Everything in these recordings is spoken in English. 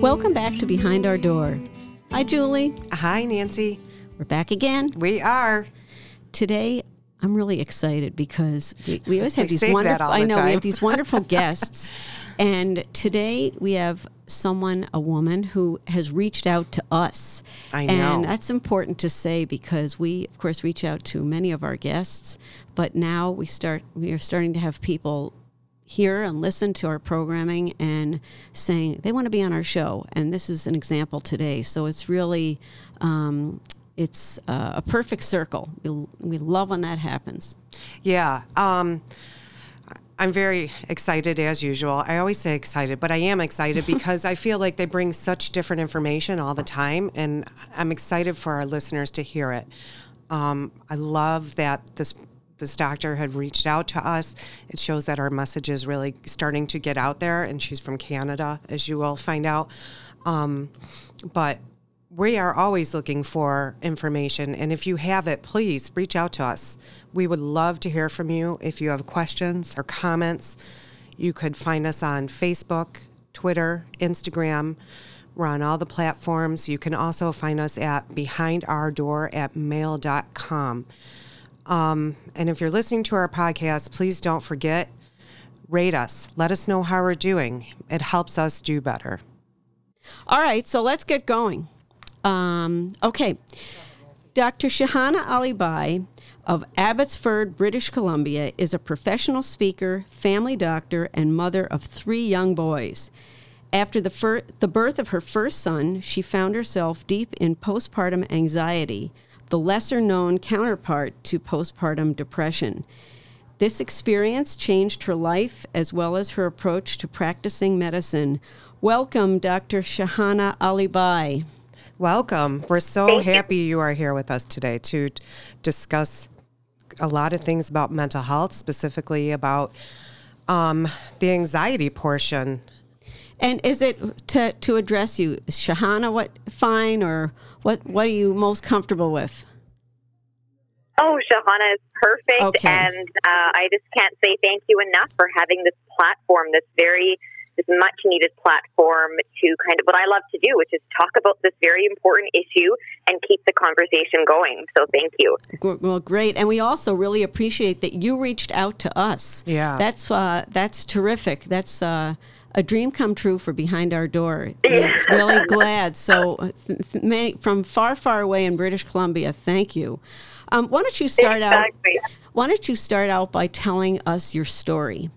Welcome back to Behind Our Door. Hi, Julie. Hi, Nancy. We're back again. We are. Today, I'm really excited because we, we always have We these wonderful. all I the know we have these wonderful guests, and today we have someone, a woman who has reached out to us. I know, and that's important to say because we, of course, reach out to many of our guests, but now we start. We are starting to have people hear and listen to our programming and saying they want to be on our show and this is an example today so it's really um, it's uh, a perfect circle we, we love when that happens Yeah. Um, I'm very excited as usual. I always say excited, but I am excited because I feel like they bring such different information all the time, and I'm excited for our listeners to hear it. Um, I love that this this doctor had reached out to us. It shows that our message is really starting to get out there, and she's from Canada, as you will find out. Um, but we are always looking for information, and if you have it, please reach out to us. We would love to hear from you. If you have questions or comments, you could find us on Facebook, Twitter, Instagram. We're on all the platforms. You can also find us at behindourdoor at mail.com. Um, and if you're listening to our podcast, please don't forget, rate us. Let us know how we're doing. It helps us do better. all right so let's get going um, okay dr shahana alibhai of abbotsford british columbia is a professional speaker family doctor and mother of three young boys After the, fir- the birth of her first son, she found herself deep in postpartum anxiety, the lesser known counterpart to postpartum depression. This experience changed her life as well as her approach to practicing medicine. Welcome, Dr. Shahana Alibhai. Welcome. We're so happy you are here with us today to discuss a lot of things about mental health, specifically about um, the anxiety portion. And is it to, to address you, Shahana, what fine or what, what are you most comfortable with? Oh, Shahana is perfect, Okay. and uh, I just can't say thank you enough for having this platform, this very, this much needed platform to kind of what I love to do, which is talk about this very important issue and keep the conversation going. So thank you. Well, great, and we also really appreciate that you reached out to us. Yeah. that's uh, that's terrific. That's uh, a dream come true for Behind Our Door. We're really glad. So, th- th- from far, far away in British Columbia, thank you. Um, why don't you start Exactly. out? Why don't you start out by telling us your story?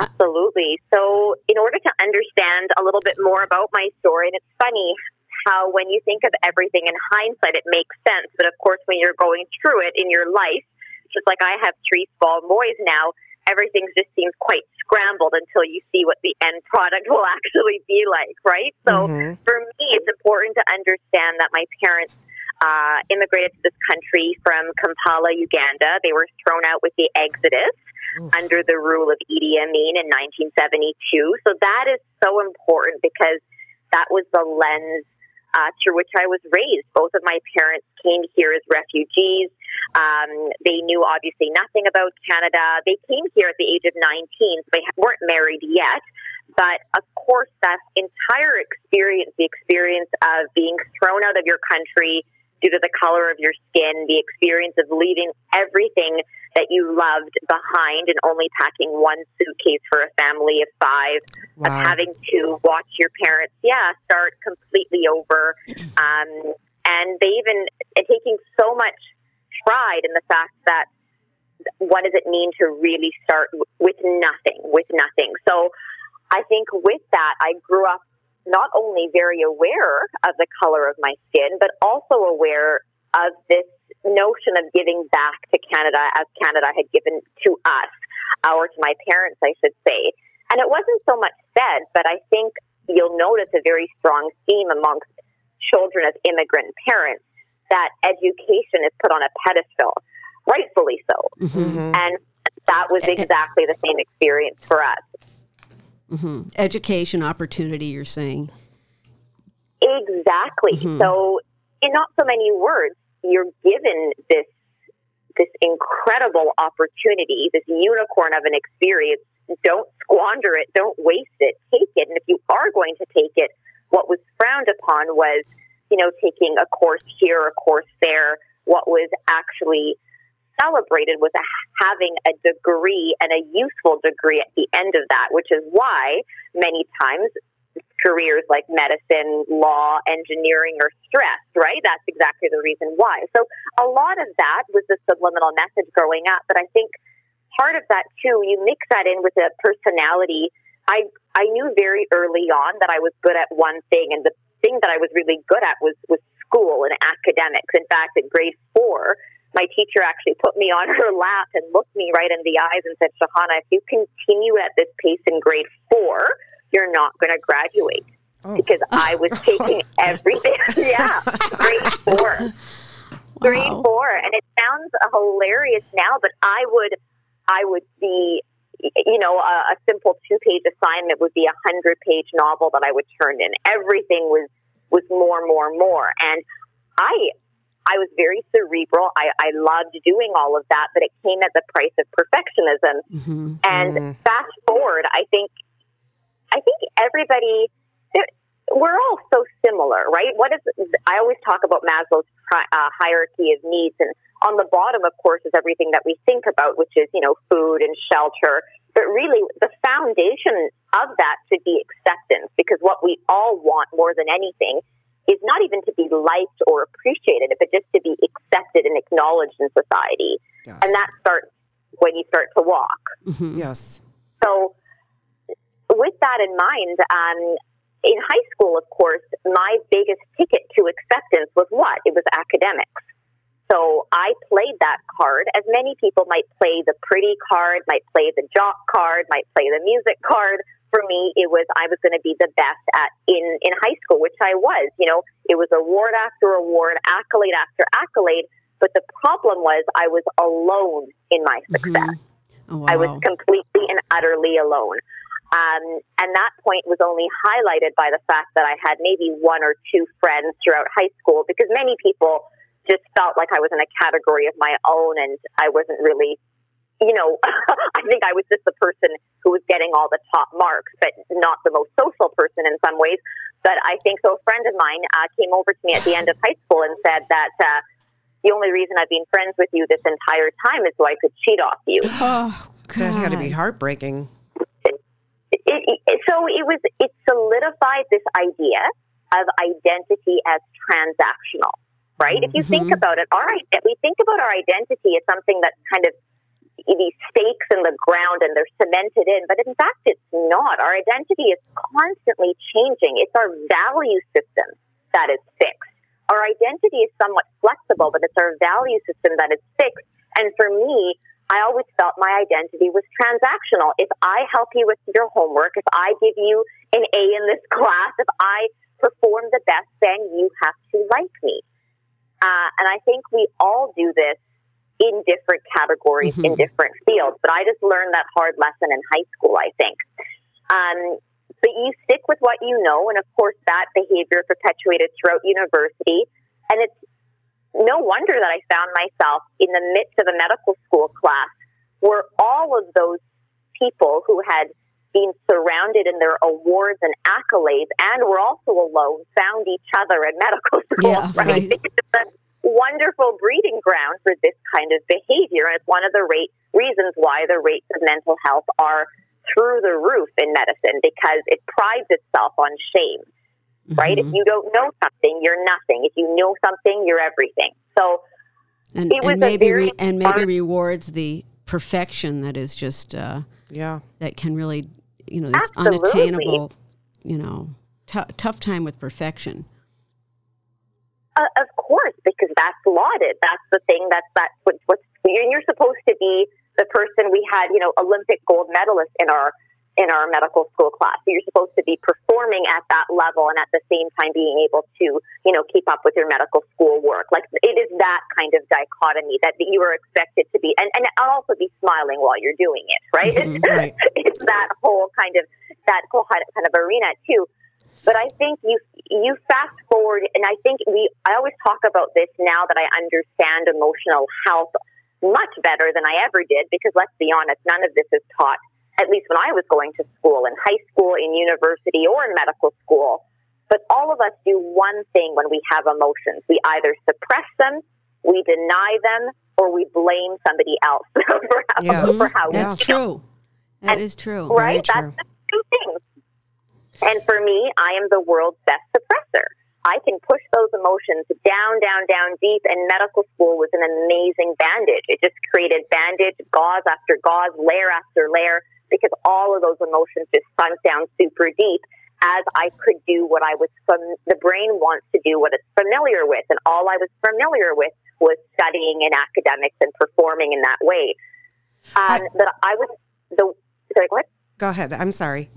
Absolutely. So, in order to understand a little bit more about my story, and it's funny how when you think of everything in hindsight, it makes sense. But of course, when you're going through it in your life, just like I have three small boys now, everything just seems quite scrambled until you see what the end product will actually be like, right? So, Mhm. for me, it's important to understand that my parents uh, immigrated to this country from Kampala, Uganda. They were thrown out with the Exodus Oof. under the rule of Idi Amin in 1972. So that is so important because that was the lens uh, through which I was raised. Both of my parents came here as refugees. Um, they knew obviously nothing about Canada. They came here at the age of 19, so they weren't married yet. But of course, that entire experience, the experience of being thrown out of your country due to the color of your skin, the experience of leaving everything that you loved behind and only packing one suitcase for a family of five, of having to watch your parents, yeah, start completely over. Um, and they even and taking so much pride in the fact that what does it mean to really start with nothing, with nothing. So I think with that, I grew up not only very aware of the color of my skin, but also aware of this notion of giving back to Canada as Canada had given to us, or to my parents, I should say. And it wasn't so much said, but I think you'll notice a very strong theme amongst children of immigrant parents that education is put on a pedestal, rightfully so. Mhm. And that was exactly the same experience for us. hmm Education opportunity, you're saying. Exactly. Mhm. So, in not so many words, you're given this this incredible opportunity, this unicorn of an experience don't squander it, don't waste it, take it. And if you are going to take it, what was frowned upon was, you know, taking a course here, a course there. What was actually celebrated was a, having a degree and a useful degree at the end of that, which is why many times careers like medicine, law, engineering are stressed, right? That's exactly the reason why. So a lot of that was the subliminal message growing up, but I think part of that too, you mix that in with a personality. I I knew very early on that I was good at one thing and the thing that I was really good at was was school and academics. In fact, in grade 4, my teacher actually put me on her lap and looked me right in the eyes and said, Shahana, if you continue at this pace in grade four, you're not going to graduate. Oh. Because I was taking everything. yeah, grade four. Wow. Grade four. And it sounds hilarious now, but I would, I would be, you know, a, a simple two page assignment would be a hundred page novel that I would turn in. Everything was, was more, more, more. And I, I was very cerebral. I, I loved doing all of that, but it came at the price of perfectionism. Mm-hmm. And mm. fast forward, I think, I think everybody, we're all so similar, right? What is, I always talk about Maslow's uh, hierarchy of needs. And on the bottom, of course, is everything that we think about, which is, you know, food and shelter. But really, the foundation of that should be acceptance because what we all want more than anything is not even to be liked or appreciated, but just to be accepted and acknowledged in society. Yes. And that starts when you start to walk. Mm-hmm. Yes. So, with that in mind, um, in high school, of course, my biggest ticket to acceptance was what? It was academics. So I played that card, as many people might play the pretty card, might play the jock card, might play the music card for me, it was I was going to be the best at in in high school, which I was. You know, it was award after award, accolade after accolade. But the problem was I was alone in my mm-hmm. success. Mm-hmm. Oh, wow. I was completely and utterly alone. Um, and that point was only highlighted by the fact that I had maybe one or two friends throughout high school because many people just felt like I was in a category of my own and I wasn't really you know, I think I was just the person who was getting all the top marks, but not the most social person in some ways. But I think so. A friend of mine uh, came over to me at the end of high school and said that uh, the only reason I've been friends with you this entire time is so I could cheat off you. Oh, God. that had to be heartbreaking. It, it, it, so it was. It solidified this idea of identity as transactional, right? Mm-hmm. If you think mm-hmm. about it, all right, if we think about our identity as something that's kind of these stakes in the ground and they're cemented in, but in fact, it's not. Our identity is constantly changing. It's our value system that is fixed. Our identity is somewhat flexible, but it's our value system that is fixed. And for me, I always felt my identity was transactional. If I help you with your homework, if I give you an A in this class, if I perform the best, then you have to like me. Uh, and I think we all do this in different categories, mm-hmm. in different fields. But I just learned that hard lesson in high school, I think. Um, but you stick with what you know, and of course, that behavior perpetuated throughout university. And it's no wonder that I found myself in the midst of a medical school class where all of those people who had been surrounded in their awards and accolades and were also alone found each other at medical school. Yeah, right? right It's a wonderful breeding ground for this kind of behavior. And it's one of the rate, reasons why the rates of mental health are through the roof in medicine because it prides itself on shame. Mm-hmm. Right? If mm-hmm. you don't know something, you're nothing. If you know something, you're everything. So and, it was and maybe re- and maybe rewards the perfection that is just uh, yeah that can really you know this Absolutely. unattainable you know t- tough time with perfection uh, of course, because that's lauded. That's the thing. That's that's what, what's and you're supposed to be the person. We had, you know, Olympic gold medalists in our in our medical school class. So you're supposed to be performing at that level and at the same time being able to, you know, keep up with your medical school work. Like it is that kind of dichotomy that you are expected to be, and, and also be smiling while you're doing it, right? Mm-hmm, right. it's that whole kind of, that whole kind of arena too. But I think you you fast forward, and I think we. I always talk about this now that I understand emotional health much better than I ever did. Because let's be honest, none of this is taught at least when I was going to school, in high school, in university, or in medical school. But all of us do one thing when we have emotions. We either suppress them, we deny them, or we blame somebody else for how, Yes. for how That's we feel. true. That And- is true. Very Right? true. That's the two things. And for me, I am the world's best suppressor. I can push those emotions down, down, down deep, and medical school was an amazing bandage. It just created bandage, gauze after gauze, layer after layer, because all of those emotions just sunk down super deep as I could do what I was from the brain wants to do what it's familiar with. And all I was familiar with was studying in academics and performing in that way. Um, I- but I was the, sorry, what? Go ahead. I'm sorry.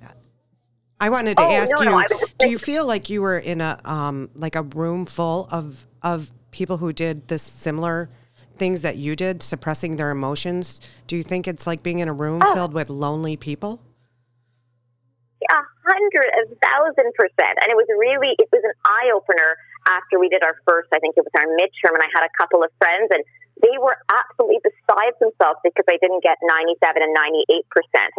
I wanted to Oh, ask no, you: no, just Do you feel like you were in a um like a room full of of people who did this similar things that you did, suppressing their emotions? Do you think it's like being in a room Oh. filled with lonely people? a hundred, a thousand percent. And it was really, it was an eye opener after we did our first, I think it was our midterm, and I had a couple of friends, and they were absolutely beside themselves because I didn't get 97 and 98%.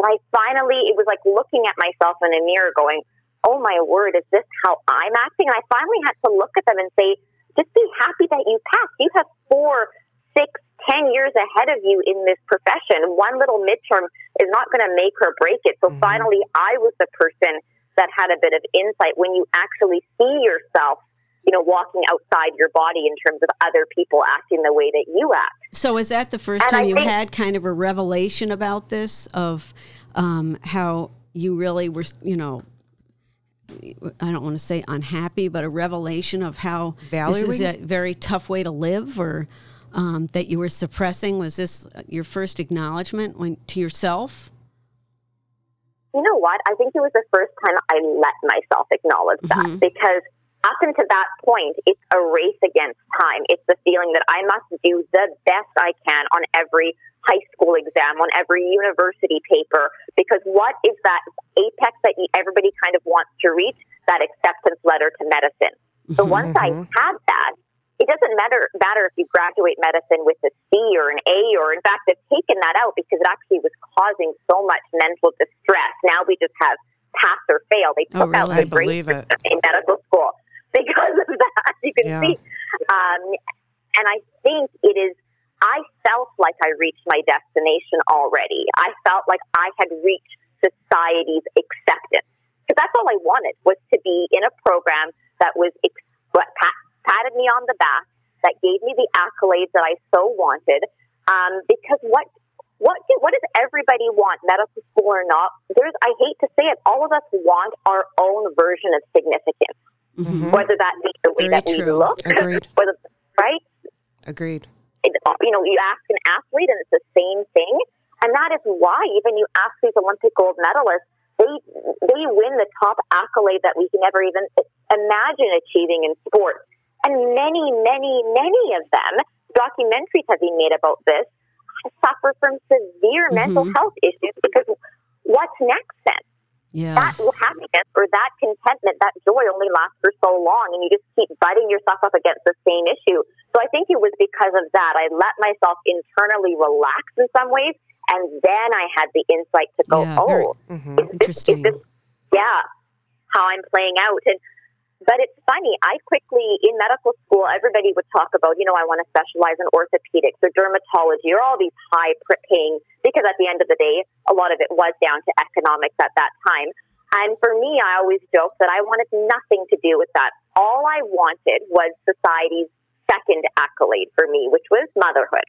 And I finally, it was like looking at myself in a mirror going, oh my word, is this how I'm acting? And I finally had to look at them and say, just be happy that you passed. You have four, six, ten years ahead of you in this profession. One little midterm is not going to make or break it. So Mhm. finally, I was the person that had a bit of insight when you actually see yourself, you know, walking outside your body in terms of other people acting the way that you act. So is that the first And time I you think- had kind of a revelation about this of um, how you really were, you know, I don't want to say unhappy, but a revelation of how this is a very tough way to live, or um, that you were suppressing? Was this your first acknowledgement when to yourself? you know what? I think it was the first time I let myself acknowledge that Mhm. because up until that point, it's a race against time. It's the feeling that I must do the best I can on every high school exam, on every university paper, because what is that apex that everybody kind of wants to reach? That acceptance letter to medicine. So Mhm. once I Mhm. had that, it doesn't matter matter if you graduate medicine with a C or an A, or in fact, they've taken that out because it actually was causing so much mental distress. Now we just have pass or fail. They Oh, took out the I grade in medical school because of that. You can Yeah. see, um, and I think it is. I felt like I reached my destination already. I felt like I had reached society's acceptance because that's all I wanted was to be in a program that was ex- patted me on the back, that gave me the accolades that I so wanted. Um, because what what do, what does everybody want, medical school or not? There's I hate to say it, all of us want our own version of significance, Mhm. whether that be the way Very that we true. look, Agreed. whether right Agreed. it, you know, you ask an athlete and it's the same thing. And that is why even you ask these Olympic gold medalists, they they win the top accolade that we can ever even imagine achieving in sports. And many, many, many of them, documentaries have been made about this, suffer from severe mental Mhm. health issues because what's next then? Yeah. that happiness or that contentment, that joy only lasts for so long, and you just keep butting yourself up against the same issue. So I think it was because of that. I let myself internally relax in some ways, and then I had the insight to go, Yeah, very oh, hmm is this, is Interesting. this, yeah, how I'm playing out. And but it's funny. I quickly in medical school, everybody would talk about, you know, I want to specialize in orthopedics or dermatology or all these high paying, Because at the end of the day, a lot of it was down to economics at that time. And for me, I always joke that I wanted nothing to do with that. All I wanted was society's second accolade for me, which was motherhood.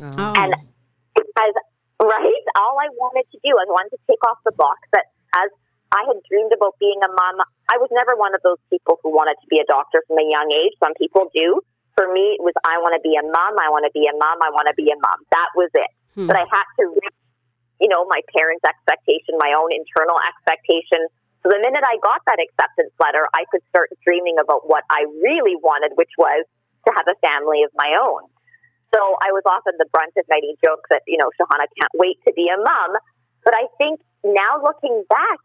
Oh. And as right, all I wanted to do, I wanted to take off the box that as I had dreamed about being a mom. I was never one of those people who wanted to be a doctor from a young age. Some people do. For me, it was I want to be a mom. I want to be a mom. I want to be a mom. That was it. Hmm. But I had to reach, you know, my parents' expectation, my own internal expectation. So the minute I got that acceptance letter, I could start dreaming about what I really wanted, which was to have a family of my own. So I was often the brunt of many jokes that, you know, Shahana can't wait to be a mom. But I think now looking back,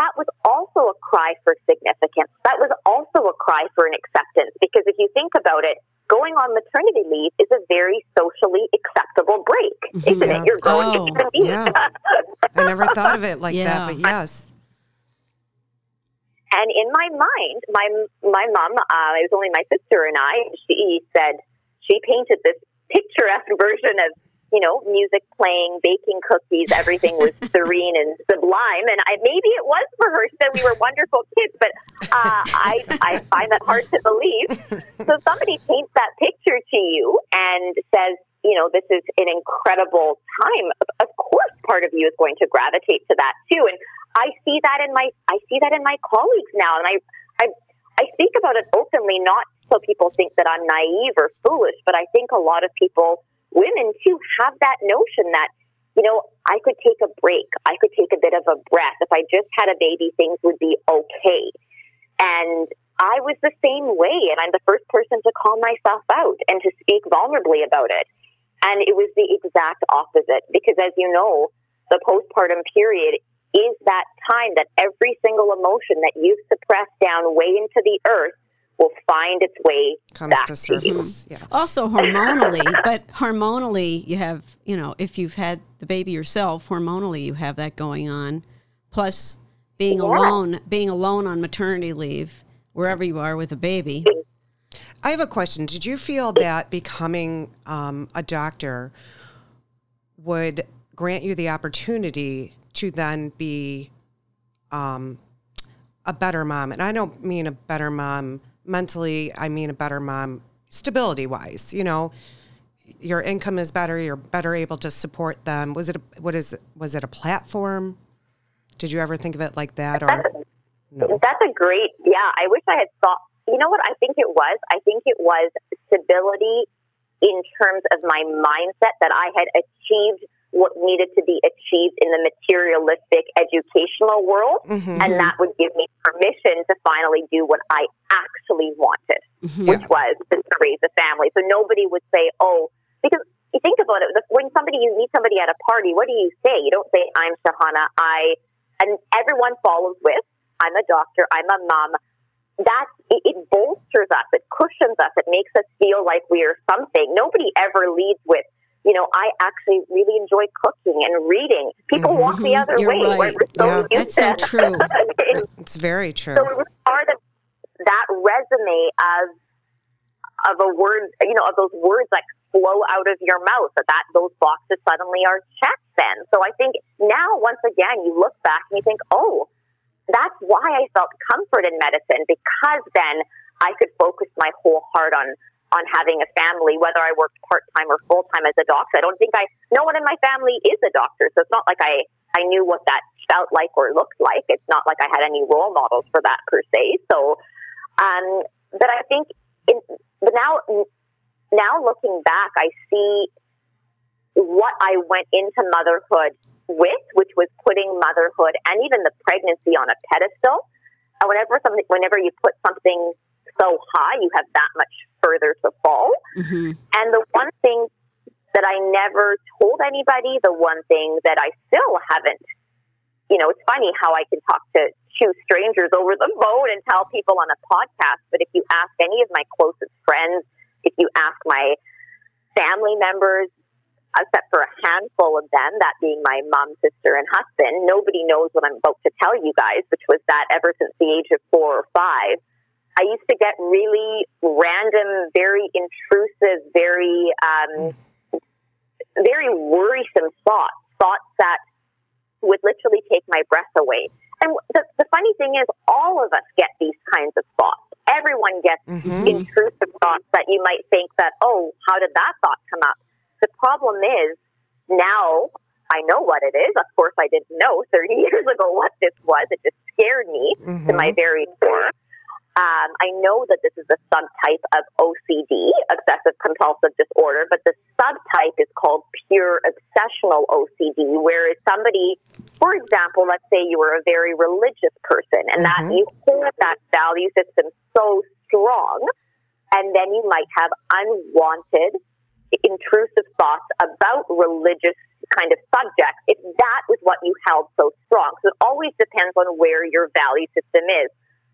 that was also a cry for significance. That was also a cry for an acceptance. Because if you think about it, going on maternity leave is a very socially acceptable break, isn't Yeah. it? You're growing Oh, to human being. yeah. I never thought of it like Yeah. that, but yes. And in my mind, my my mom, uh, it was only my sister and I. She said she painted this picturesque version of you know music playing, baking cookies. Everything was serene and sublime. And I, maybe it was for her. She we were wonderful kids, but uh, I I find that hard to believe. So somebody paints that picture to you and says. You know, this is an incredible time. Of course, part of you is going to gravitate to that too. And I see that in my I see that in my colleagues now, and I I I speak about it openly, not so people think that I'm naive or foolish, but I think a lot of people, women too, have that notion that you know I could take a break, I could take a bit of a breath. If I just had a baby, things would be okay. And I was the same way, and I'm the first person to call myself out and to speak vulnerably about it. And it was the exact opposite because, as you know, the postpartum period is that time that every single emotion that you've suppressed down way into the earth will find its way Comes back to to you. surface. Yeah. Also hormonally, but hormonally you have, you know, if you've had the baby yourself, hormonally you have that going on. Plus being Yeah. alone, being alone on maternity leave, wherever you are with a baby. I have a question. Did you feel that becoming um, a doctor would grant you the opportunity to then be um, a better mom? And I don't mean a better mom mentally, I mean a better mom stability wise. You know, your income is better, you're better able to support them. Was it a, what is was it a platform? Did you ever think of it like that or no? That's a great, yeah. I wish I had thought, you know what I think it was? I think it was stability in terms of my mindset that I had achieved what needed to be achieved in the materialistic educational world. Mhm. And that would give me permission to finally do what I actually wanted, Mhm. which was to raise a family. So nobody would say, oh, because you think about it, when somebody, you meet somebody at a party, what do you say? You don't say, I'm Shahana, I, and everyone follows with, I'm a doctor, I'm a mom. That it, it bolsters us, it cushions us, it makes us feel like we are something. Nobody ever leads with, you know, I actually really enjoy cooking and reading. People walk the Mhm. other You're way. right. We're so Yeah. That's so to- true. It's very true. so it was part of that resume of of a word, you know, of those words that flow out of your mouth. That that those boxes suddenly are checked. Then, so I think now once again you look back and you think, oh, that's why I felt comfort in medicine because then I could focus my whole heart on on having a family, whether I worked part time or full time as a doctor. I don't think I no one in my family is a doctor, so it's not like I I knew what that felt like or looked like. It's not like I had any role models for that per se. So, um, but I think in, but now now looking back, I see what I went into motherhood with, which was putting motherhood and even the pregnancy on a pedestal. And whenever something, whenever you put something so high, you have that much further to fall. Mhm. And the one thing that I never told anybody, the one thing that I still haven't, you know, it's funny how I can talk to two strangers over the phone and tell people on a podcast, but if you ask any of my closest friends, if you ask my family members, except for a handful of them, that being my mom, sister, and husband, nobody knows what I'm about to tell you guys, which was that ever since the age of four or five, I used to get really random, very intrusive, very, um, very worrisome thoughts, thoughts that would literally take my breath away. And the, the funny thing is, all of us get these kinds of thoughts. Everyone gets Mhm. intrusive thoughts that you might think that, oh, how did that thought come up? The problem is now I know what it is. Of course, I didn't know 30 years ago what this was. It just scared me to my very core. Um, I know that this is a subtype of OCD, obsessive compulsive disorder, but the subtype is called pure obsessional OCD, whereas somebody, for example, let's say you were a very religious person and that Mhm. you hold that value system so strong, and then you might have unwanted, intrusive thoughts about religious kind of subjects if that was what you held so strong. So it always depends on where your value system is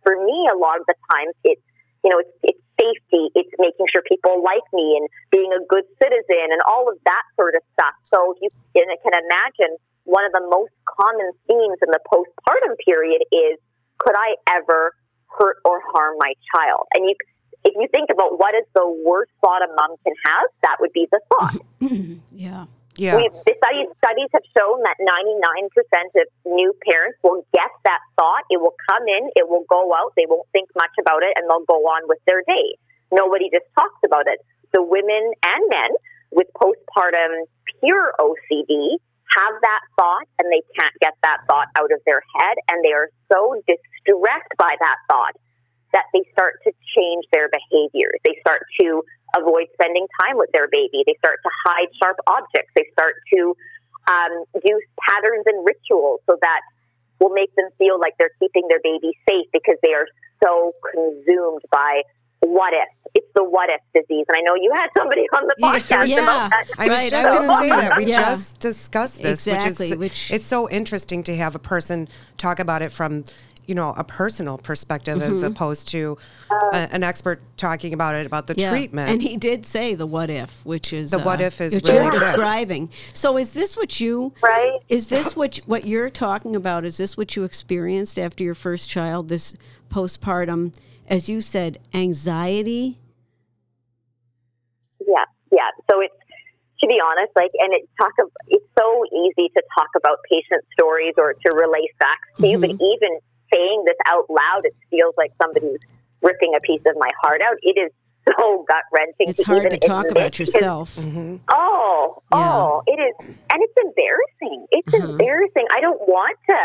for me, a lot of the times it's you know it's, it's safety, it's making sure people like me and being a good citizen and all of that sort of stuff. So you can imagine one of the most common themes in the postpartum period is could I ever hurt or harm my child? And you, if you think about what is the worst thought a mom can have, that would be the thought. yeah. Yeah. We've, studies, studies have shown that 99% of new parents will get that thought. It will come in, it will go out, they won't think much about it, and they'll go on with their day. Nobody just talks about it. So women and men with postpartum pure OCD have that thought and they can't get that thought out of their head and they are so distressed by that thought that they start to change their behavior. They start to avoid spending time with their baby. They start to hide sharp objects. They start to um, use patterns and rituals so that will make them feel like they're keeping their baby safe because they are so consumed by what if. It's the what if disease. And I know you had somebody on the podcast yeah. about that. I was Right, just going to say that. We Yeah. just discussed this, Exactly, which is which- it's so interesting to have a person talk about it from you know a personal perspective as Mm-hmm. opposed to a, an expert talking about it about the Yeah. treatment. And he did say the what if, which is The what if is which really you're good. describing. So is this what you Right. Is this what what you're talking about? Is this what you experienced after your first child? This postpartum, as you said, anxiety. Yeah, yeah. So it's to be honest, like, and it talk of it's so easy to talk about patient stories or to relay facts to you, but Mm-hmm. even saying this out loud, it feels like somebody's ripping a piece of my heart out. It is so gut wrenching. It's hard to talk admit about because- yourself. Oh, Yeah. oh, it is, and it's embarrassing. It's Uh-huh. embarrassing. I don't want to.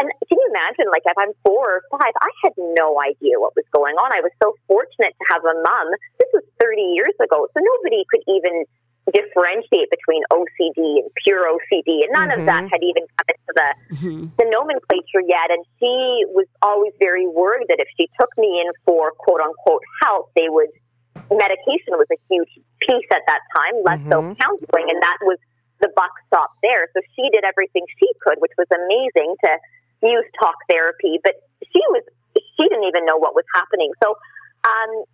And can you imagine, like, if I'm four or five, I had no idea what was going on. I was so fortunate to have a mom. This was 30 years ago, so nobody could even differentiate between OCD and pure OCD, and none of that had even come into the Mhm. the nomenclature yet. And she was always very worried that if she took me in for quote unquote help, they would medication was a huge piece at that time, less so counseling, and that was the buck stopped there. So she did everything she could, which was amazing to use talk therapy, but she was she didn't even know what was happening. So, um,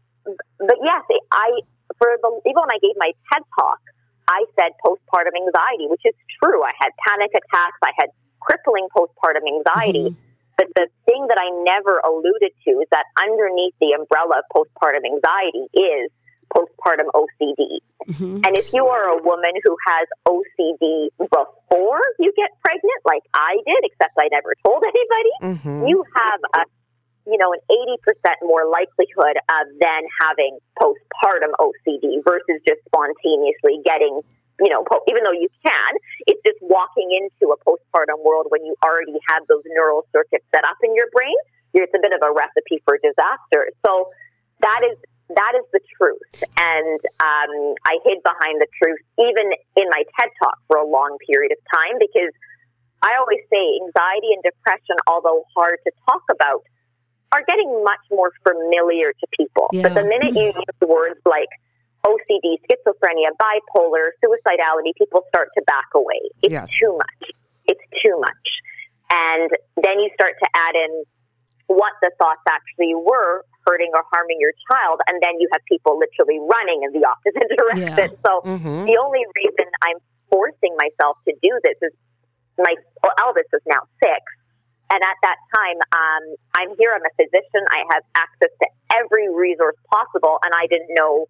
but yes, I for the even when I gave my TED talk, I said postpartum anxiety, which is true. I had panic attacks. I had crippling postpartum anxiety. But the thing that I never alluded to is that underneath the umbrella of postpartum anxiety is postpartum OCD. Mhm. And if you are a woman who has OCD before you get pregnant, like I did, except I never told anybody, Mhm. you have a you know an 80% more likelihood of then having postpartum OCD versus just spontaneously getting you know po- even though you can it's just walking into a postpartum world when you already have those neural circuits set up in your brain it's a bit of a recipe for disaster. So that is that is the truth. And um, i hid behind the truth even in my ted talk for a long period of time because i always say anxiety and depression although hard to talk about are getting much more familiar to people. Yeah. But the minute you use words like OCD, schizophrenia, bipolar, suicidality, people start to back away. It's Yes. too much. It's too much. And then you start to add in what the thoughts actually were hurting or harming your child, and then you have people literally running in the opposite direction. So Mhm. the only reason I'm forcing myself to do this is my well, Elvis is now six, and at that time, um, I'm here. I'm a physician. I have access to every resource possible, and I didn't know.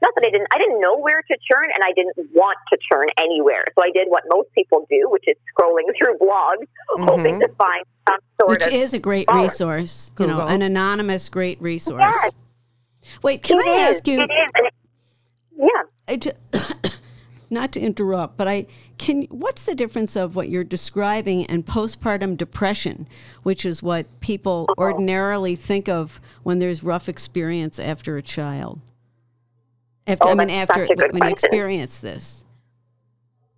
Not that I didn't. I didn't know where to turn, and I didn't want to turn anywhere. So I did what most people do, which is scrolling through blogs, hoping to find some sort Which of. Which is a great Follow. resource, you know, Google. an anonymous great resource. Yes. Wait, can It I is, ask you? It is. it- yeah. I ju- not to interrupt, but I can. What's the difference of what you're describing and postpartum depression, which is what people Uh-huh. ordinarily think of when there's rough experience after a child? After, Oh, I mean, after such a good when you experience this,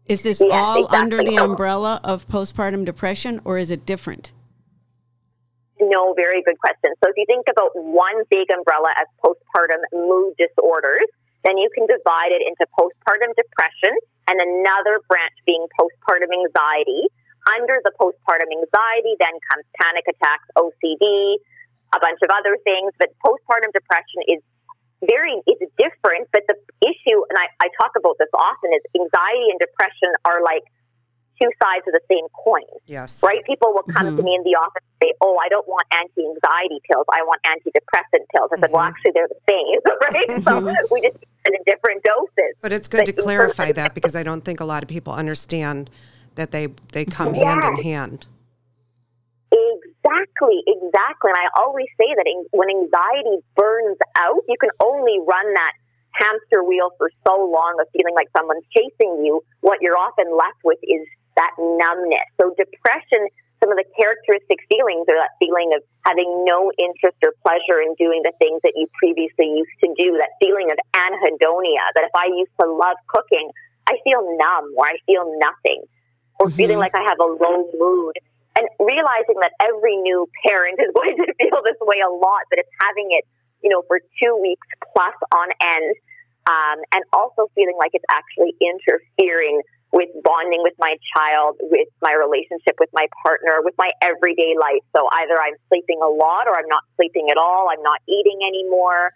is this Yes, all under the umbrella of postpartum depression, or is it different? No, very good question. So if you think about one big umbrella as postpartum mood disorders, then you can divide it into postpartum depression and another branch being postpartum anxiety. Under the postpartum anxiety, then comes panic attacks, OCD, a bunch of other things. But postpartum depression is very, it's different. But the issue, and I, I talk about this often, is anxiety and depression are like two sides of the same coin. Yes. Right? People will come to mm-hmm. me in the office and say, "Oh, I don't want anti-anxiety pills. I want antidepressant pills." I said, "Well, mm-hmm. actually, they're the same, right? So mm-hmm. we just use it in different doses." But it's good to But in clarify that because I don't think a lot of people understand that they they come Yes. hand in hand. Exactly, exactly. And I always say that when anxiety burns out, you can only run that hamster wheel for so long of feeling like someone's chasing you. What you're often left with is that numbness. So depression, some of the characteristic feelings are that feeling of having no interest or pleasure in doing the things that you previously used to do, that feeling of anhedonia, that if I used to love cooking, I feel numb or I feel nothing, or feeling like I have a low mood and realizing that every new parent is going to feel this way a lot, but it's having it, you know, for two weeks plus on end, um, and also feeling like it's actually interfering with bonding with my child, with my relationship with my partner, with my everyday life. So either I'm sleeping a lot or I'm not sleeping at all, I'm not eating anymore.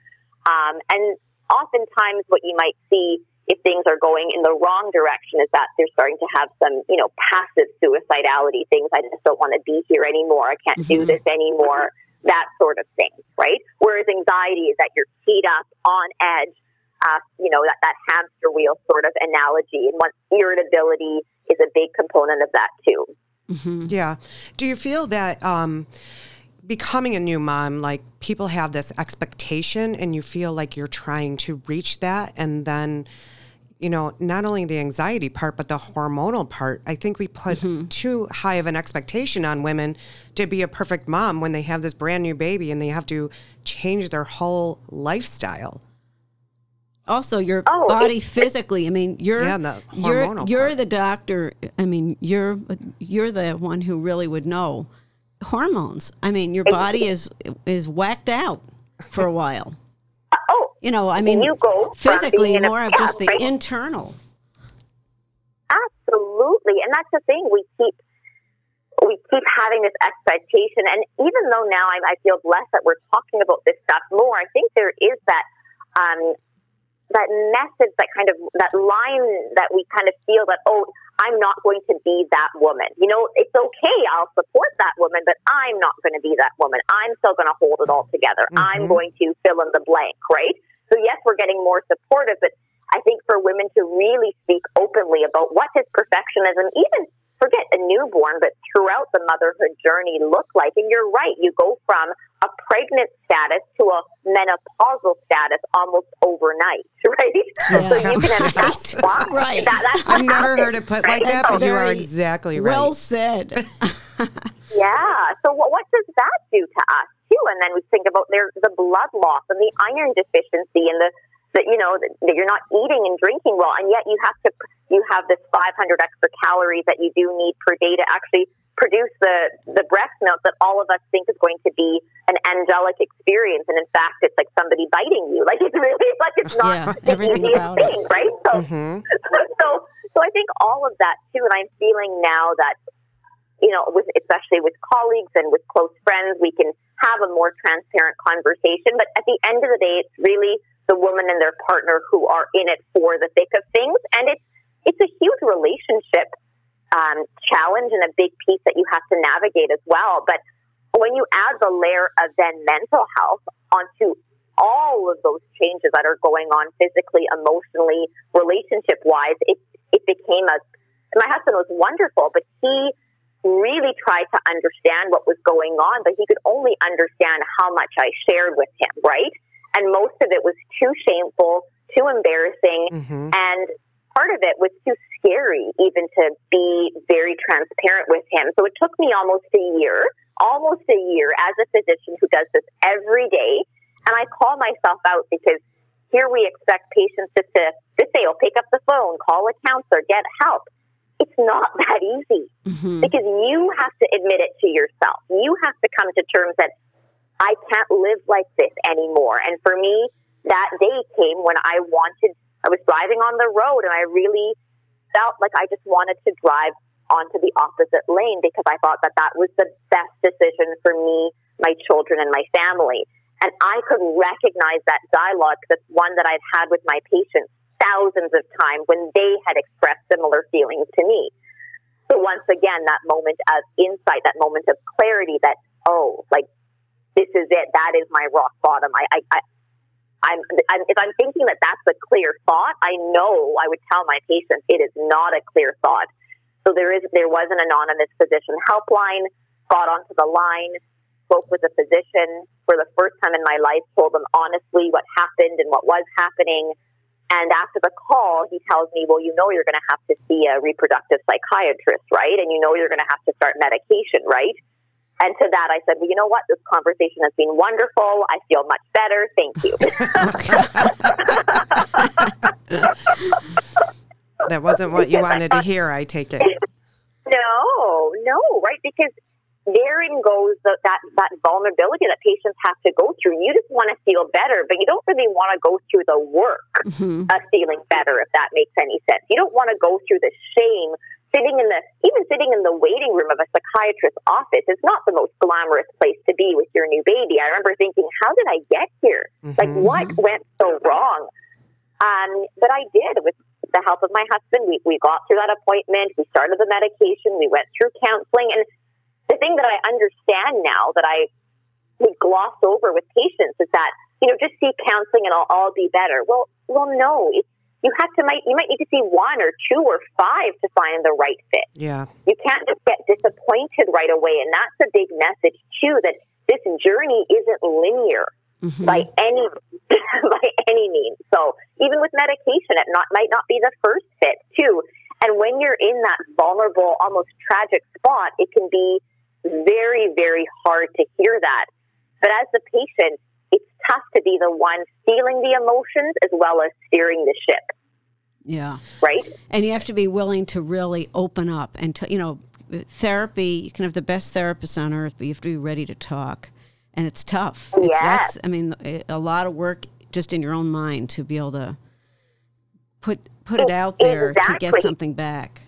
Um, and oftentimes, what you might see if things are going in the wrong direction is that they're starting to have some, you know, passive suicidality things. I just don't want to be here anymore. I can't do this anymore. That sort of thing, right? Whereas anxiety is that you're keyed up on edge, uh, you know, that, that hamster wheel sort of analogy. And what irritability is a big component of that too. Yeah. Do you feel that um, becoming a new mom, like people have this expectation and you feel like you're trying to reach that and then you know, not only the anxiety part, but the hormonal part. I think we put too high of an expectation on women to be a perfect mom when they have this brand new baby and they have to change their whole lifestyle. Also, your Oh, body physically. I mean, you're Yeah, the you're you're part. the doctor. I mean, you're you're the one who really would know hormones. I mean, your body is is whacked out for a while. Oh, You know, I mean, you go physically being in a- more of yeah, just the right. internal. Absolutely, and that's the thing. We keep we keep having this expectation, and even though now I, I feel blessed that we're talking about this stuff more, I think there is that um, that message, that kind of that line that we kind of feel that oh, I'm not going to be that woman. You know, it's okay. I'll support that woman, but I'm not going to be that woman. I'm still going to hold it all together. Mm-hmm. I'm going to fill in the blank, right? So yes, we're getting more supportive, but I think for women to really speak openly about what does perfectionism, even forget a newborn, but throughout the motherhood journey look like. And you're right, you go from a pregnant status to a menopausal status almost overnight, right? So you can have Yes. why. Right. That, that's I've never happens, heard it put like right? that, but you are exactly right. Well said. Yeah. So what, what does that do to us too? And then we think about their the blood loss and the iron deficiency and the, the you know that that you're not eating and drinking well, and yet you have to you have this 500 extra calories that you do need per day to actually produce the the breast milk that all of us think is going to be an angelic experience, and in fact, it's like somebody biting you. Like it's really like it's not Yeah, the everything easiest about it. thing, right? So Mhm. so so I think all of that too, and I'm feeling now that you know, with especially with colleagues and with close friends, we can have a more transparent conversation. But at the end of the day, it's really the woman and their partner who are in it for the thick of things, and it's it's a huge relationship um, challenge and a big piece that you have to navigate as well. But when you add the layer of then mental health onto all of those changes that are going on physically, emotionally, relationship wise, it it became a my husband was wonderful, but he really tried to understand what was going on, but he could only understand how much I shared with him, right? And most of it was too shameful, too embarrassing, Mhm. and part of it was too scary even to be very transparent with him. So it took me almost a year, almost a year as a physician who does this every day. And I call myself out because here we expect patients just to just say, oh, pick up the phone, call a counselor, get help. It's not that easy Mhm. because you have to admit it to yourself. You have to come to terms that I can't live like this anymore. And for me, that day came when I wanted, I was driving on the road and I really felt like I just wanted to drive onto the opposite lane because I thought that that was the best decision for me, my children, and my family. And I could recognize that dialogue, the one that I've had with my patients thousands of times when they had expressed similar feelings to me. So once again, that moment of insight, that moment of clarity that, oh, like this is it. That is my rock bottom. I, I, I I'm, I'm, if I'm thinking that that's a clear thought, I know I would tell my patients it is not a clear thought. So there is there was an anonymous physician helpline, got onto the line, spoke with a physician for the first time in my life, told them honestly what happened and what was happening. And after the call, he tells me, Well, you know, you're going to have to see a reproductive psychiatrist, right? And you know, you're going to have to start medication, right? And to that, I said, well, you know what? This conversation has been wonderful. I feel much better. Thank you. that wasn't what you wanted to hear, I take it. No, no, right? Because therein goes the, that that vulnerability that patients have to go through. You just want to feel better, but you don't really want to go through the work mm-hmm. of feeling better, if that makes any sense. You don't want to go through the shame sitting in the even sitting in the waiting room of a psychiatrist's office is not the most glamorous place to be with your new baby. I remember thinking, how did I get here? Mm-hmm. Like what went so wrong? Um, but I did with the help of my husband. We we got through that appointment. We started the medication. We went through counseling. And the thing that I understand now that I would gloss over with patients is that you know just seek counseling and I'll all be better. Well, well, no, it's you have to might you might need to see one or two or five to find the right fit. Yeah. You can't just get disappointed right away. And that's a big message too that this journey isn't linear mm-hmm. by any by any means. So even with medication it not might not be the first fit too. And when you're in that vulnerable, almost tragic spot, it can be very, very hard to hear that. But as the patient, it's tough to be the one feeling the emotions as well as steering the ship. Yeah. Right? And you have to be willing to really open up and, to, you know, therapy, you can have the best therapist on earth, but you have to be ready to talk. And it's tough. It's, yeah. That's, I mean, a lot of work just in your own mind to be able to put put it out there exactly. to get something back.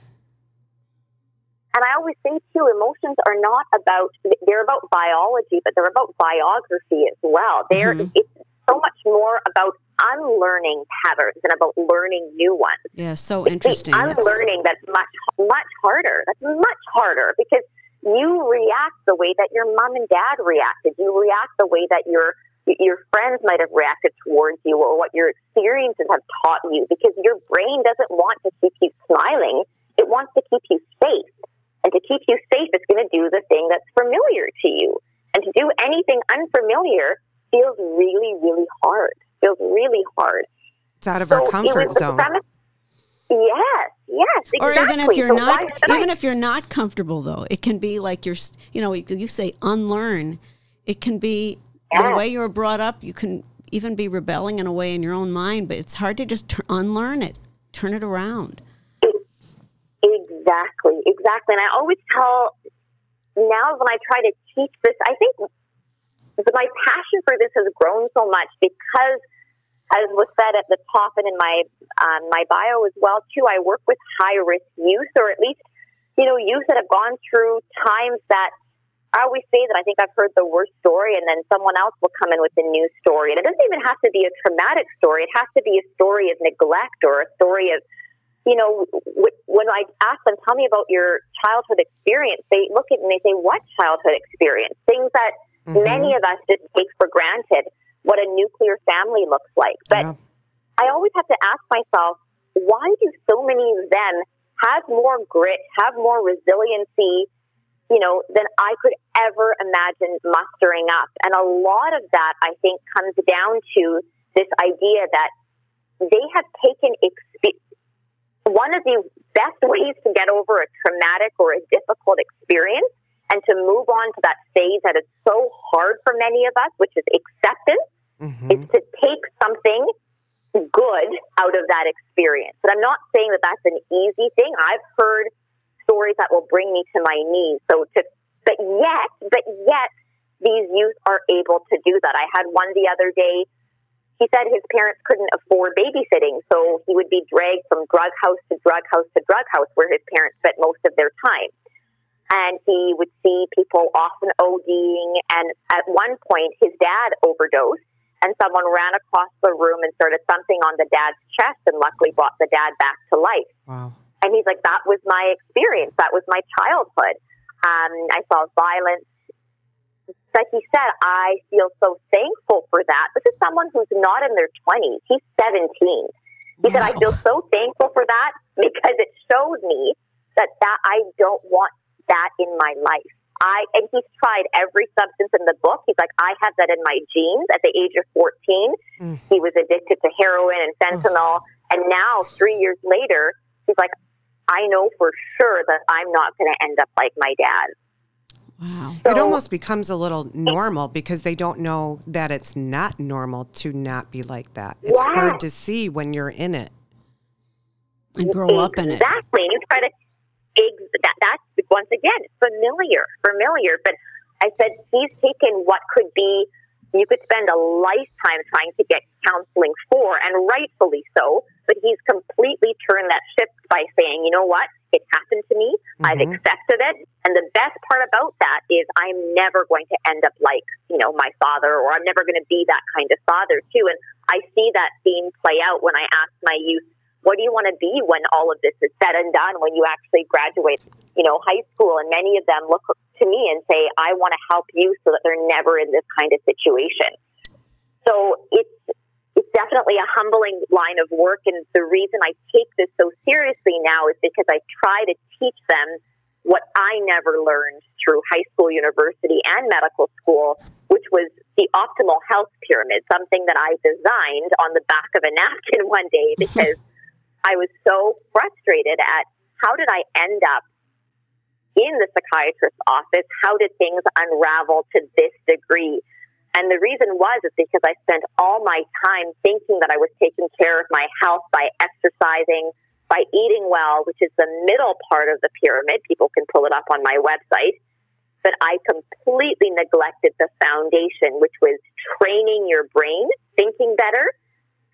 And I always say too, emotions are not about they're about biology, but they're about biography as well. They're mm-hmm. it's so much more about unlearning patterns and about learning new ones. Yeah, so interesting. The unlearning that's much much harder. That's much harder because you react the way that your mom and dad reacted. You react the way that your your friends might have reacted towards you or what your experiences have taught you because your brain doesn't want to keep you smiling. It wants to keep you safe. And to keep you safe, it's going to do the thing that's familiar to you. And to do anything unfamiliar feels really, really hard. Feels really hard. It's out of so our comfort zone. Premise, yes, yes, exactly. Or even if you're so not, even I, if you're not comfortable, though, it can be like you're, you know, you say unlearn. It can be yes. the way you were brought up. You can even be rebelling in a way in your own mind, but it's hard to just unlearn it, turn it around. Exactly, exactly. And I always tell now when I try to teach this, I think my passion for this has grown so much because, as was said at the top and in my um, my bio as well too, I work with high risk youth, or at least you know youth that have gone through times that I always say that I think I've heard the worst story, and then someone else will come in with a new story, and it doesn't even have to be a traumatic story. It has to be a story of neglect or a story of you know, when I ask them, tell me about your childhood experience, they look at me and they say, what childhood experience? Things that mm-hmm. many of us just take for granted what a nuclear family looks like. But yeah. I always have to ask myself, why do so many of them have more grit, have more resiliency, you know, than I could ever imagine mustering up? And a lot of that, I think, comes down to this idea that they have taken experience one of the best ways to get over a traumatic or a difficult experience and to move on to that phase that is so hard for many of us, which is acceptance, mm-hmm. is to take something good out of that experience. But I'm not saying that that's an easy thing. I've heard stories that will bring me to my knees. So to, but yet, but yet, these youth are able to do that. I had one the other day he said his parents couldn't afford babysitting, so he would be dragged from drug house to drug house to drug house where his parents spent most of their time. And he would see people often ODing, and at one point, his dad overdosed, and someone ran across the room and started thumping on the dad's chest and luckily brought the dad back to life. Wow. And he's like, that was my experience. That was my childhood. Um, I saw violence. Like he said, I feel so thankful for that. This is someone who's not in their 20s. He's 17. He said, I feel so thankful for that because it showed me that, that I don't want that in my life. I and he's tried every substance in the book. He's like, I have that in my genes. At the age of fourteen, mm. he was addicted to heroin and fentanyl, mm. and now three years later, he's like, I know for sure that I'm not going to end up like my dad. Wow. So, it almost becomes a little normal because they don't know that it's not normal to not be like that. It's yes. hard to see when you're in it. And grow exactly. up in it. Exactly. You try to that, that's once again familiar, familiar. But I said he's taken what could be you could spend a lifetime trying to get counseling for, and rightfully so. But he's completely turned that ship by saying, you know what? It happened to me. Mm-hmm. I've accepted it. And the best part about that is I'm never going to end up like, you know, my father, or I'm never going to be that kind of father, too. And I see that theme play out when I ask my youth what do you want to be when all of this is said and done, when you actually graduate, you know, high school? And many of them look to me and say, I want to help you so that they're never in this kind of situation. So it's, it's definitely a humbling line of work. And the reason I take this so seriously now is because I try to teach them what I never learned through high school, university, and medical school, which was the optimal health pyramid, something that I designed on the back of a napkin one day because I was so frustrated at how did I end up in the psychiatrist's office? How did things unravel to this degree? And the reason was is because I spent all my time thinking that I was taking care of my health by exercising, by eating well, which is the middle part of the pyramid. People can pull it up on my website. But I completely neglected the foundation, which was training your brain, thinking better,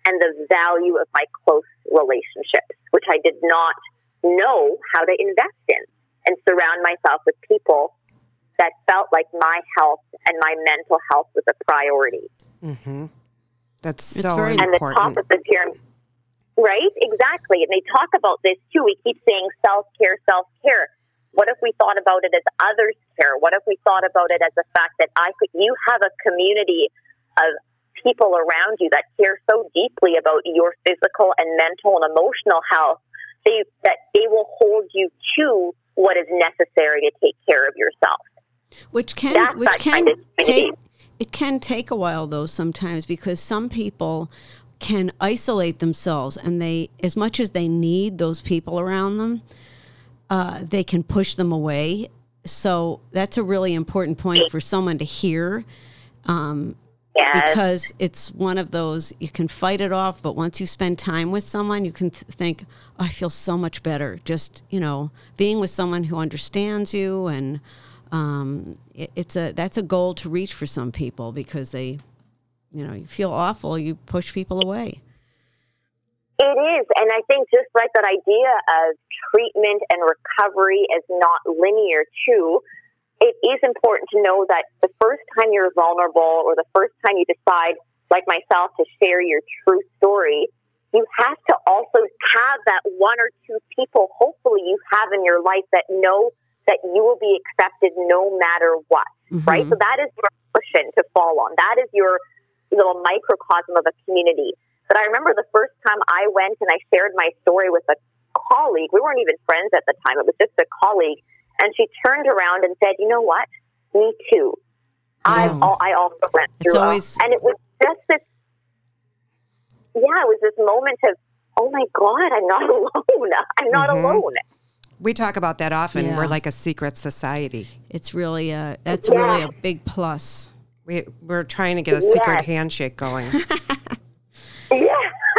and the value of my close relationships, which I did not know how to invest in and surround myself with people that felt like my health and my mental health was a priority. Mm-hmm. That's so very important. And the top of the pyramid, right? Exactly. And they talk about this too. We keep saying self care, self care. What if we thought about it as others care? What if we thought about it as the fact that I could, you have a community of people around you that care so deeply about your physical and mental and emotional health they, that they will hold you to what is necessary to take care of yourself. Which can That's which can take it can take a while though sometimes because some people can isolate themselves and they as much as they need those people around them uh, they can push them away so that's a really important point for someone to hear um, Yes. Because it's one of those, you can fight it off, but once you spend time with someone, you can th- think, oh, I feel so much better. Just, you know, being with someone who understands you. And um, it, it's a, that's a goal to reach for some people because they, you know, you feel awful, you push people away. It is. And I think just like that idea of treatment and recovery is not linear too it is important to know that the first time you're vulnerable or the first time you decide, like myself, to share your true story, you have to also have that one or two people, hopefully, you have in your life that know that you will be accepted no matter what, mm-hmm. right? So that is your cushion to fall on. That is your little microcosm of a community. But I remember the first time I went and I shared my story with a colleague. We weren't even friends at the time. It was just a colleague. And she turned around and said, "You know what? Me too. I I also went through." It's always... and it was just this. Yeah, it was this moment of, "Oh my God, I'm not alone. I'm not mm-hmm. alone." We talk about that often. Yeah. We're like a secret society. It's really a that's yeah. really a big plus. We we're trying to get a secret yes. handshake going. yeah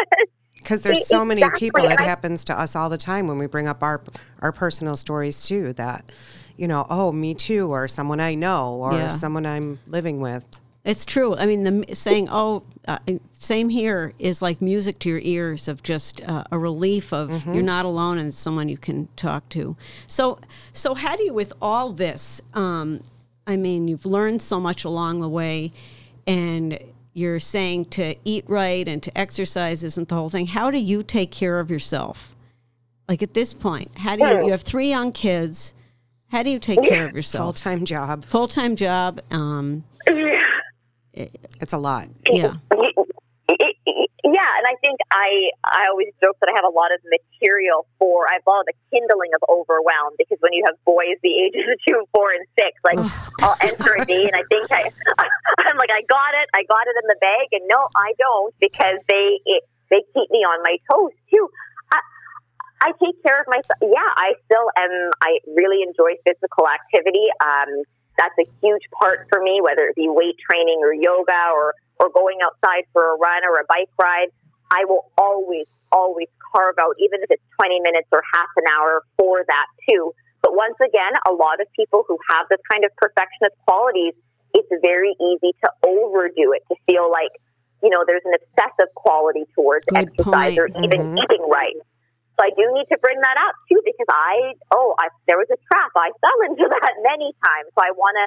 because there's so exactly. many people It happens to us all the time when we bring up our our personal stories too that you know oh me too or someone i know or yeah. someone i'm living with it's true i mean the saying oh uh, same here is like music to your ears of just uh, a relief of mm-hmm. you're not alone and someone you can talk to so so how do you with all this um, i mean you've learned so much along the way and you're saying to eat right and to exercise isn't the whole thing. How do you take care of yourself? Like at this point, how do you? You have three young kids. How do you take care of yourself? Full time job. Full time job. Um, It's a lot. yeah. Yeah, and I think I I always joke that I have a lot of material for I call it the kindling of overwhelm because when you have boys the ages of two, four, and six, like I'll enter a day and I think I I'm like I got it, I got it in the bag, and no, I don't because they it, they keep me on my toes too. I, I take care of myself. Yeah, I still am. I really enjoy physical activity. Um, that's a huge part for me, whether it be weight training or yoga or or going outside for a run or a bike ride. I will always, always carve out, even if it's 20 minutes or half an hour for that too. But once again, a lot of people who have this kind of perfectionist qualities, it's very easy to overdo it, to feel like, you know, there's an obsessive quality towards Good exercise point. or even mm-hmm. eating right. So I do need to bring that up too because I, oh, I, there was a trap. I fell into that many times. So I want to,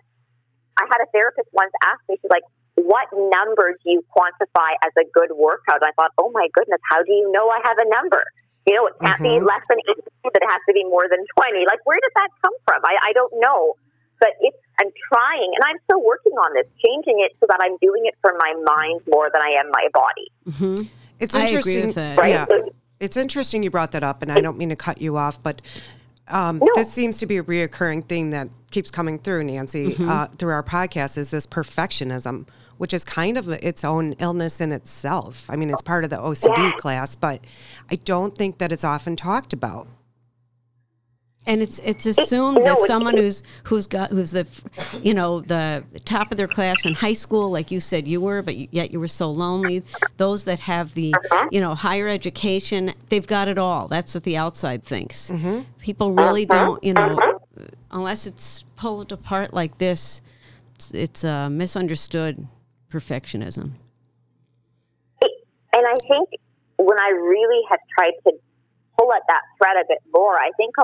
I had a therapist once ask me, she's like, what number do you quantify as a good workout? And I thought, oh my goodness, how do you know I have a number? You know, it can't be mm-hmm. less than eight, but it has to be more than 20. Like, where did that come from? I, I don't know. But it's, I'm trying, and I'm still working on this, changing it so that I'm doing it for my mind more than I am my body. Mm-hmm. It's I agree interesting. with that. Right? Yeah. So- It's interesting you brought that up, and I don't mean to cut you off, but um, this seems to be a reoccurring thing that keeps coming through, Nancy, Mm-hmm. uh, through our podcast is this perfectionism, which is kind of its own illness in itself. I mean, it's part of the OCD class, but I don't think that it's often talked about. And it's it's assumed that someone who's who's got who's the you know the top of their class in high school, like you said you were, but yet you were so lonely. Those that have the uh-huh. you know higher education, they've got it all. That's what the outside thinks. Mm-hmm. People really uh-huh. don't, you know, uh-huh. unless it's pulled apart like this. It's, it's uh, misunderstood perfectionism. And I think when I really have tried to pull at that thread a bit more, I think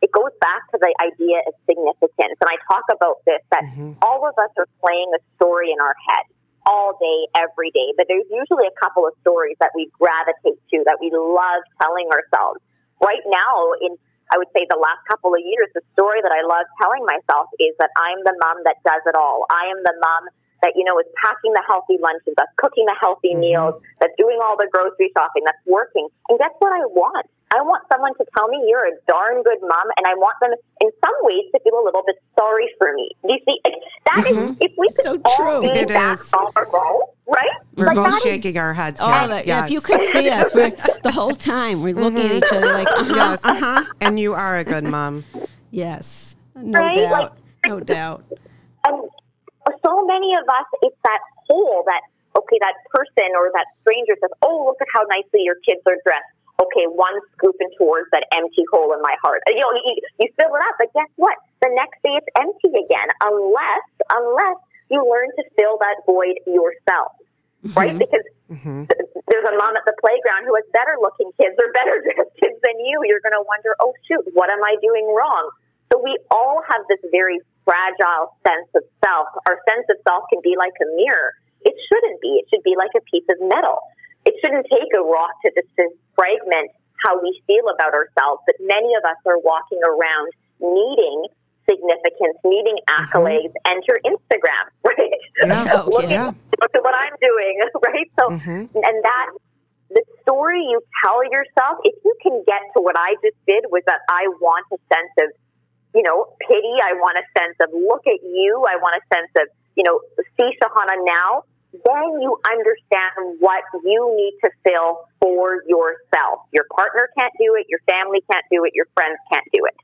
it goes back to the idea of significance. And I talk about this that mm-hmm. all of us are playing a story in our head all day, every day. But there's usually a couple of stories that we gravitate to, that we love telling ourselves. Right now, in I would say the last couple of years, the story that I love telling myself is that I'm the mom that does it all. I am the mom that, you know, is packing the healthy lunches, that's cooking the healthy mm-hmm. meals, that's doing all the grocery shopping, that's working. And guess what I want? I want someone to tell me you're a darn good mom, and I want them, in some ways, to feel a little bit sorry for me. You see? That is, if we could So all true. be It that is. vulnerable, right? We're Like, both that is- shaking our heads. All here. of it. Yes. Yeah, if you could see us, we're, the whole time we're looking at each other like, uh-huh, Yes. uh-huh. And you are a good mom. Yes, no Right? doubt, Like- no doubt. and so many of us, it's that hole that okay, that person or that stranger says, "Oh, look at how nicely your kids are dressed." Okay, one scooping towards that empty hole in my heart. You know, you, you fill it up, but guess what? The next day it's empty again, unless unless you learn to fill that void yourself, mm-hmm. right? Because mm-hmm. th- there's a mom at the playground who has better looking kids or better dressed kids than you. You're going to wonder, oh shoot, what am I doing wrong? So we all have this very fragile sense of self. Our sense of self can be like a mirror. It shouldn't be. It should be like a piece of metal. It shouldn't take a rock to just to fragment how we feel about ourselves. But many of us are walking around needing significance, needing mm-hmm. accolades. Enter Instagram, right? Yeah. Look, at, look at what I'm doing, right? So, mm-hmm. and that the story you tell yourself, if you can get to what I just did, was that I want a sense of, you know, pity. I want a sense of look at you. I want a sense of, you know, see Shahana now. Then you understand what you need to fill for yourself. Your partner can't do it. Your family can't do it. Your friends can't do it.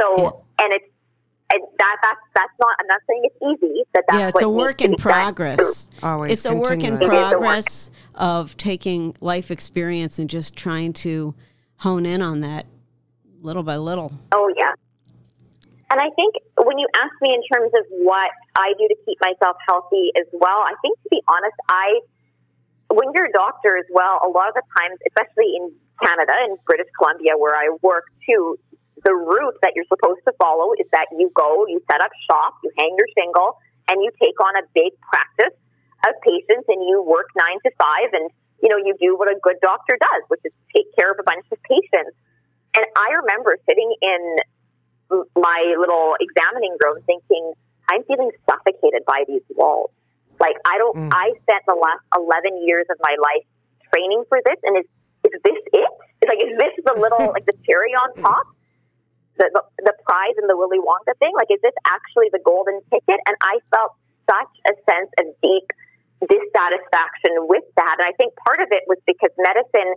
So, and it's and that that's that's not. I'm not saying it's easy. That that's yeah, it's what a work in progress. Always it's a work in continuous. It is a work. progress of taking life experience and just trying to hone in on that little by little. Oh yeah. And I think when you ask me in terms of what I do to keep myself healthy as well, I think to be honest, I when you're a doctor as well, a lot of the times, especially in Canada and British Columbia where I work too, the route that you're supposed to follow is that you go, you set up shop, you hang your shingle, and you take on a big practice of patients and you work nine to five and you know, you do what a good doctor does, which is take care of a bunch of patients. And I remember sitting in my little examining room thinking, I'm feeling suffocated by these walls. Like I don't, mm. I spent the last 11 years of my life training for this. And is, is this it? It's like, is this the little, like the cherry on top? The, the, the prize in the Willy Wonka thing? Like, is this actually the golden ticket? And I felt such a sense of deep dissatisfaction with that. And I think part of it was because medicine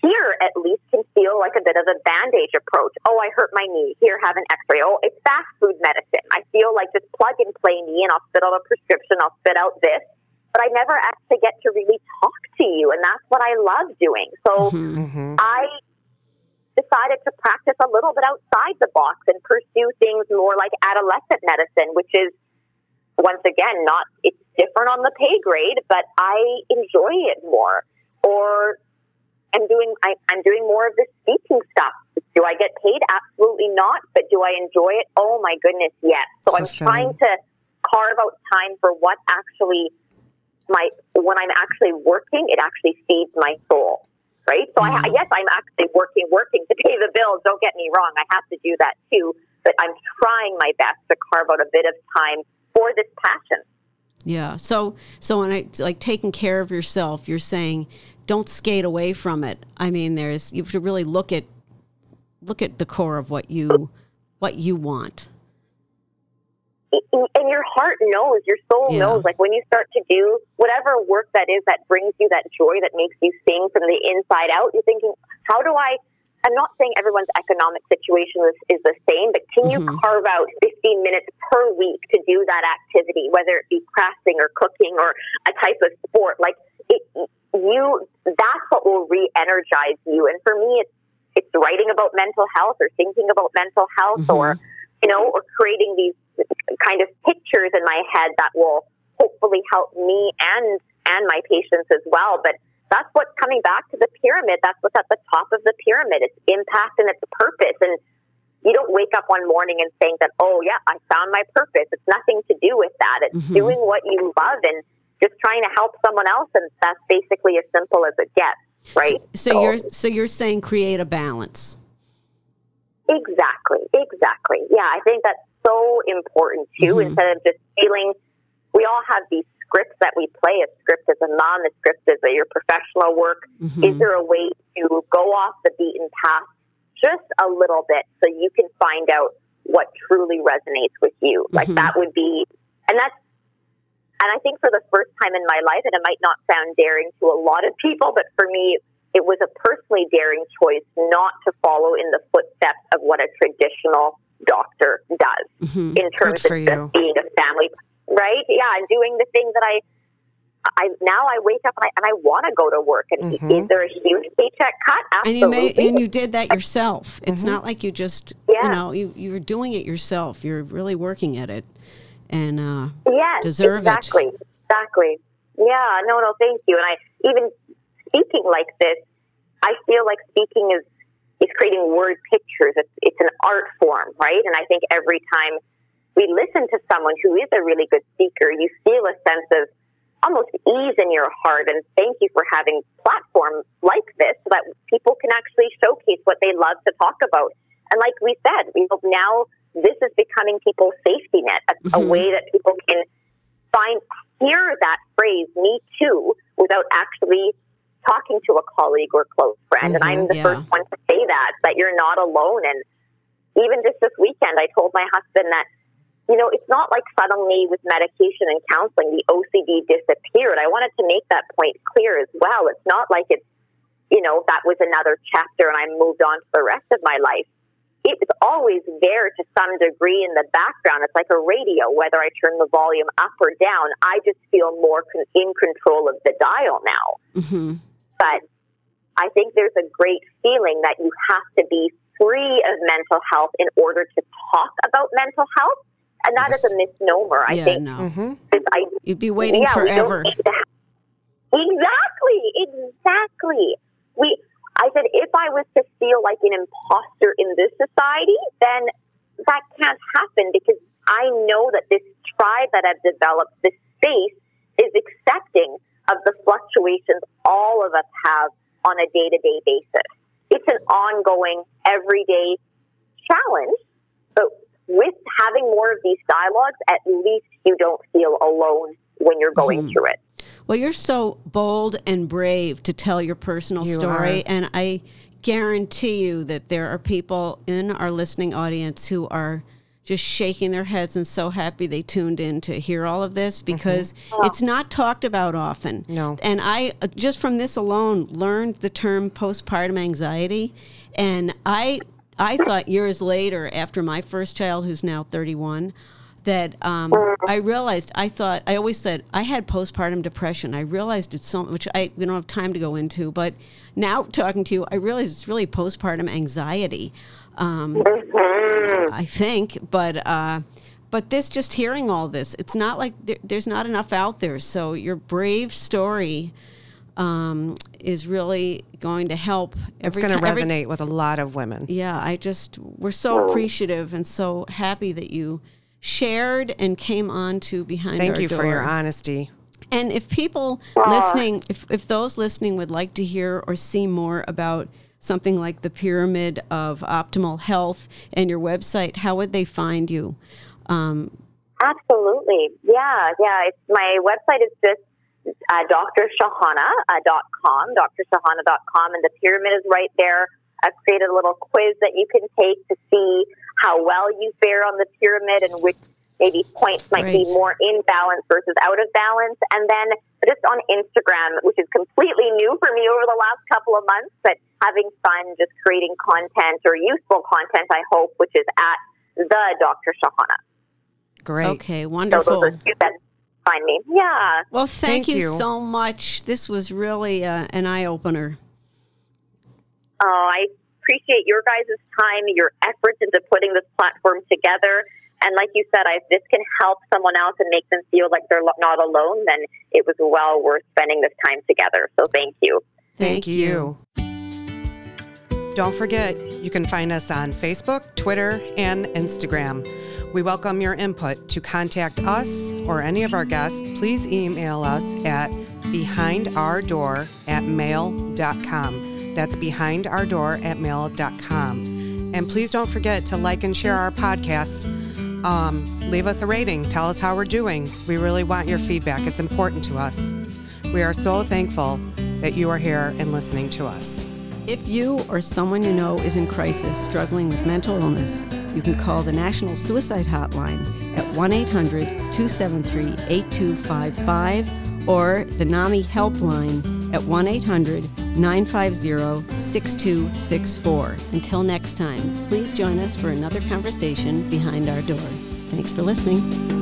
here at least can feel like a bit of a band-aid approach. Oh, I hurt my knee. Here, have an x-ray. Oh, it's fast food medicine. I feel like just plug and play me and I'll spit out a prescription. I'll spit out this. But I never actually get to really talk to you. And that's what I love doing. So mm-hmm. mm-hmm. I decided to practice a little bit outside the box and pursue things more like adolescent medicine, which is once again not it's different on the pay grade, but I enjoy it more. Or I'm doing I, I'm doing more of the speaking stuff. Do I get paid? Absolutely not. But do I enjoy it? Oh my goodness, yes. So I'm trying to carve out time for what actually my when I'm actually working, it actually feeds my soul. Right. So mm. I, yes, I'm actually working, working to pay the bills. Don't get me wrong. I have to do that too. But I'm trying my best to carve out a bit of time for this passion. Yeah. So so when I like taking care of yourself, you're saying don't skate away from it. I mean, there's you have to really look at look at the core of what you what you want. And your heart knows, your soul yeah. knows. Like when you start to do whatever work that is that brings you that joy that makes you sing from the inside out, you're thinking, how do I I'm not saying everyone's economic situation is, is the same, but can you mm-hmm. carve out 15 minutes per week to do that activity, whether it be crafting or cooking or a type of sport? Like it, you, that's what will re-energize you. And for me, it's it's writing about mental health or thinking about mental health mm-hmm. or you know or creating these kind of pictures in my head that will hopefully help me and and my patients as well. But that's what's coming back to the pyramid. That's what's at the top of the pyramid. It's impact and it's purpose. And you don't wake up one morning and think that, oh, yeah, I found my purpose. It's nothing to do with that. It's mm-hmm. doing what you love and just trying to help someone else. And that's basically as simple as it gets, right? So, so, so you're, so you're saying create a balance. Exactly, exactly. Yeah, I think that's so important too. Mm-hmm. Instead of just feeling, we all have these scripts that we play. A script is a non, a script is a, your professional work. Mm-hmm. Is there a way to go off the beaten path just a little bit so you can find out what truly resonates with you? Mm-hmm. Like that would be, and that's, and I think for the first time in my life, and it might not sound daring to a lot of people, but for me, it was a personally daring choice not to follow in the footsteps of what a traditional doctor does mm-hmm. in terms of just being a family right? Yeah, I'm doing the thing that I I now I wake up and I, and I want to go to work. And mm-hmm. is there a huge paycheck cut? Absolutely. And you may, and you did that yourself. It's mm-hmm. not like you just yeah. you know you you were doing it yourself. You're really working at it, and uh, yes, deserve exactly, it. Exactly. Exactly. Yeah. No. No. Thank you. And I even speaking like this, I feel like speaking is is creating word pictures. It's it's an art form, right? And I think every time we listen to someone who is a really good speaker, you feel a sense of almost ease in your heart. And thank you for having platforms like this so that people can actually showcase what they love to talk about. And like we said, we hope now this is becoming people's safety net, a, mm-hmm. a way that people can find, hear that phrase, me too, without actually talking to a colleague or close friend. Mm-hmm, and I'm the yeah. first one to say that, that you're not alone. And even just this weekend, I told my husband that you know, it's not like suddenly with medication and counseling, the OCD disappeared. I wanted to make that point clear as well. It's not like it's, you know, that was another chapter and I moved on to the rest of my life. It's always there to some degree in the background. It's like a radio, whether I turn the volume up or down, I just feel more con- in control of the dial now. Mm-hmm. But I think there's a great feeling that you have to be free of mental health in order to talk about mental health and that yes. is a misnomer. I yeah, think no. mm-hmm. I, you'd be waiting yeah, forever. Exactly, exactly. We, I said, if I was to feel like an imposter in this society, then that can't happen because I know that this tribe that I've developed, this space, is accepting of the fluctuations all of us have on a day to day basis. it's an ongoing, everyday challenge. But with having more of these dialogues, at least you don't feel alone when you're going Mm-hmm. through it. Well, you're so bold and brave to tell your personal You story, are. and I guarantee you that there are people in our listening audience who are just shaking their heads and so happy they tuned in to hear all of this because it's not talked about often. No. And I uh, just from this alone learned the term postpartum anxiety and I I thought years later after my first child who's now 31 that um, I realized I thought I always said I had postpartum depression. I realized it's so which I we don't have time to go into, but now talking to you, I realize it's really postpartum anxiety. Um, I think, but uh, but this just hearing all this, it's not like there, there's not enough out there. So your brave story um, is really going to help. It's going to ti- every- resonate with a lot of women. yeah, I just we're so appreciative and so happy that you shared and came on to behind Thank our you for your honesty. And if people listening, if, if those listening would like to hear or see more about something like the Pyramid of Optimal Health and your website, how would they find you? Um, Absolutely. Yeah, yeah. It's, my website is just uh, drshahana.com, drshahana.com, and the pyramid is right there. I've created a little quiz that you can take to see how well you fare on the pyramid and which maybe points might be more in balance versus out of balance. And then just on Instagram, which is completely new for me over the last couple of months, but having fun just creating content or useful content, I hope, which is at the Dr. Shahana. Great. okay, So wonderful. those are two that find me. Yeah. Well, thank, Thank you, you. so much. This was really uh, an eye opener. Oh, I appreciate your guys' time, your efforts into putting this platform together. And like you said, if this can help someone else and make them feel like they're not alone, then it was well worth spending this time together. So thank you. Thank, you. Don't forget, you can find us on Facebook, Twitter, and Instagram. We welcome your input. To contact us or any of our guests, please email us at behindourdoor at mail.com. That's behindourdoor at mail.com. And please don't forget to like and share our podcast. Um, leave us a rating. Tell us how we're doing. We really want your feedback. It's important to us. We are so thankful that you are here and listening to us. If you or someone you know is in crisis struggling with mental illness, you can call the National Suicide Hotline at 1 800 273 8255 or the NAMI Helpline at 1 800 950 6264. Until next time, please join us for another conversation behind our door. Thanks for listening.